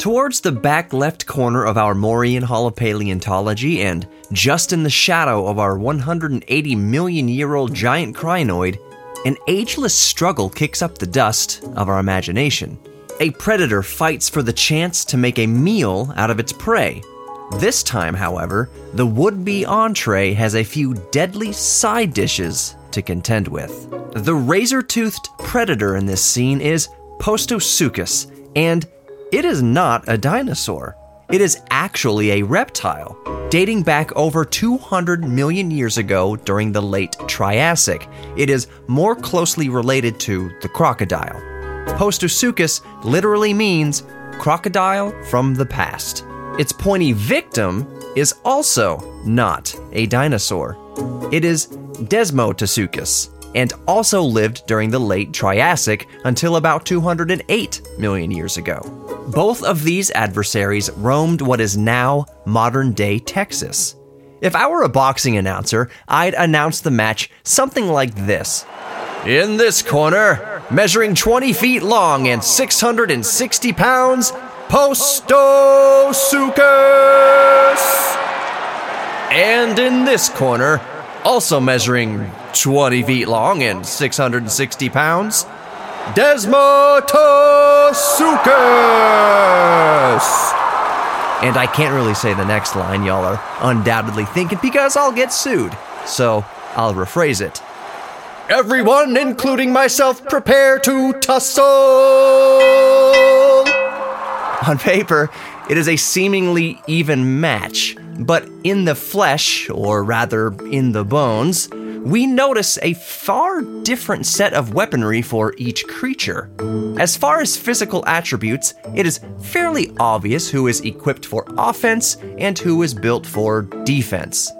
Towards the back left corner of our Morian Hall of Paleontology, and just in the shadow of our 180 million year old giant crinoid, an ageless struggle kicks up the dust of our imagination. A predator fights for the chance to make a meal out of its prey. This time, however, the would be entree has a few deadly side dishes to contend with. The razor toothed predator in this scene is Postosuchus, and it is not a dinosaur. It is actually a reptile, dating back over 200 million years ago during the late Triassic. It is more closely related to the crocodile. Postosuchus literally means crocodile from the past. Its pointy victim is also not a dinosaur. It is Desmatosuchus, and also lived during the late Triassic until about 208 million years ago. Both of these adversaries roamed what is now modern day Texas. If I were a boxing announcer, I'd announce the match something like this In this corner, measuring 20 feet long and 660 pounds, Posto Postosuchus! And in this corner, also measuring 20 feet long and 660 pounds, Desmatosuchus! And I can't really say the next line, y'all are undoubtedly thinking because I'll get sued. So I'll rephrase it. Everyone, including myself, prepare to tussle! On paper, it is a seemingly even match, but in the flesh, or rather in the bones, we notice a far different set of weaponry for each creature. As far as physical attributes, it is fairly obvious who is equipped for offense and who is built for defense.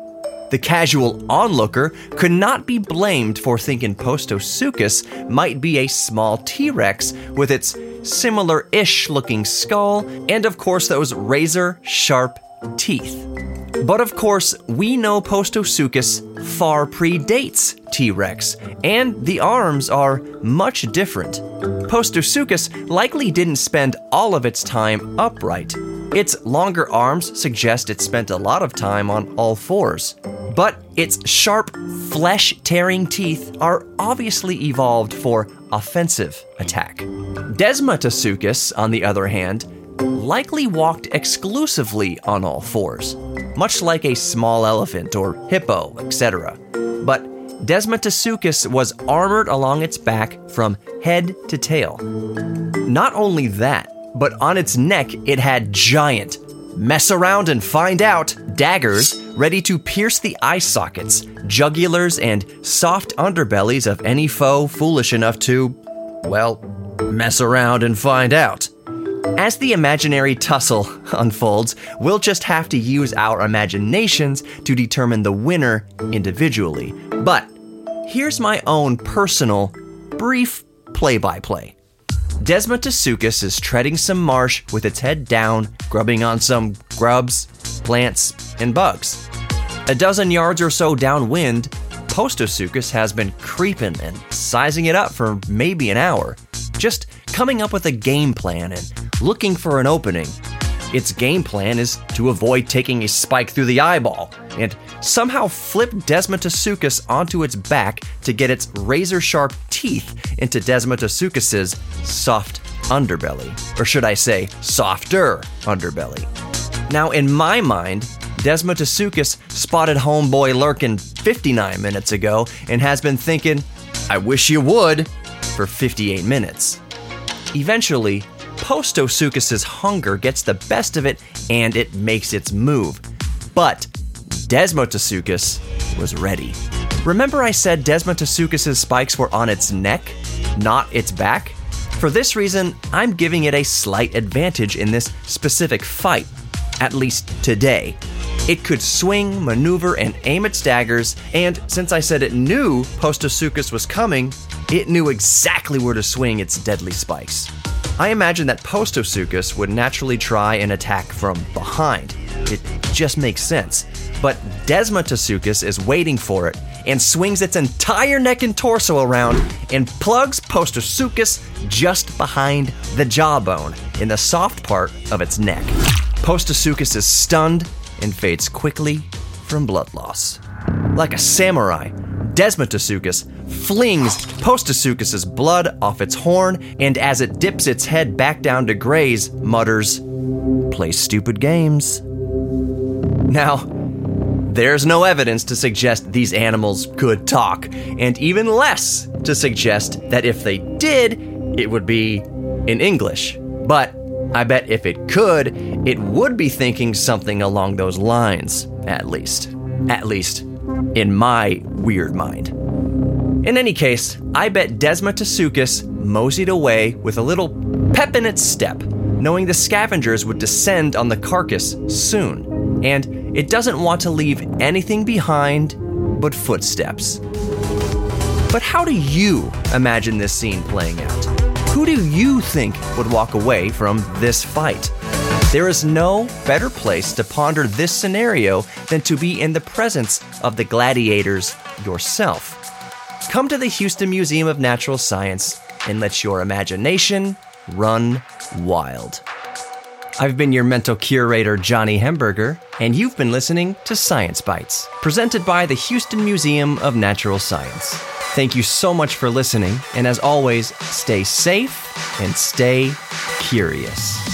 The casual onlooker could not be blamed for thinking Postosuchus might be a small T Rex with its similar ish looking skull and, of course, those razor sharp teeth. But of course, we know Postosuchus far predates T Rex, and the arms are much different. Postosuchus likely didn't spend all of its time upright. Its longer arms suggest it spent a lot of time on all fours. But its sharp, flesh tearing teeth are obviously evolved for offensive attack. Desmatosuchus, on the other hand, likely walked exclusively on all fours, much like a small elephant or hippo, etc. But Desmatosuchus was armored along its back from head to tail. Not only that, but on its neck it had giant, mess around and find out daggers ready to pierce the eye sockets, jugulars, and soft underbellies of any foe foolish enough to, well, mess around and find out. As the imaginary tussle unfolds, we'll just have to use our imaginations to determine the winner individually. But here's my own personal, brief play by play. Desmatosuchus is treading some marsh with its head down, grubbing on some grubs, plants, and bugs. A dozen yards or so downwind, Postosuchus has been creeping and sizing it up for maybe an hour, just coming up with a game plan and looking for an opening. Its game plan is to avoid taking a spike through the eyeball and somehow flip Desmatosuchus onto its back to get its razor sharp teeth into Desmatosuchus's soft underbelly. Or should I say, softer underbelly. Now, in my mind, Desmatosuchus spotted Homeboy lurking 59 minutes ago and has been thinking, I wish you would, for 58 minutes. Eventually, Postosuchus's hunger gets the best of it and it makes its move. But Desmatosuchus was ready. Remember, I said Desmatosuchus's spikes were on its neck, not its back? For this reason, I'm giving it a slight advantage in this specific fight, at least today. It could swing, maneuver, and aim its daggers, and since I said it knew Postosuchus was coming, it knew exactly where to swing its deadly spikes. I imagine that Postosuchus would naturally try and attack from behind. It just makes sense. But Desmatosuchus is waiting for it and swings its entire neck and torso around and plugs Postosuchus just behind the jawbone. in the soft part of its neck. Postosuchus is stunned and fades quickly from blood loss. Like a samurai, Desmatosuchus flings Postosuchus's blood off its horn, and as it dips its head back down to graze, mutters, Play stupid games. Now, there's no evidence to suggest these animals could talk, and even less to suggest that if they did, it would be in English. But I bet if it could, it would be thinking something along those lines, at least. At least, in my weird mind. In any case, I bet Desma Desmatosuchus moseyed away with a little pep in its step, knowing the scavengers would descend on the carcass soon, and it doesn't want to leave anything behind but footsteps. But how do you imagine this scene playing out? Who do you think would walk away from this fight? There is no better place to ponder this scenario than to be in the presence of the gladiators yourself. Come to the Houston Museum of Natural Science and let your imagination run wild. I've been your mental curator, Johnny Hemberger, and you've been listening to Science Bites, presented by the Houston Museum of Natural Science. Thank you so much for listening, and as always, stay safe and stay curious.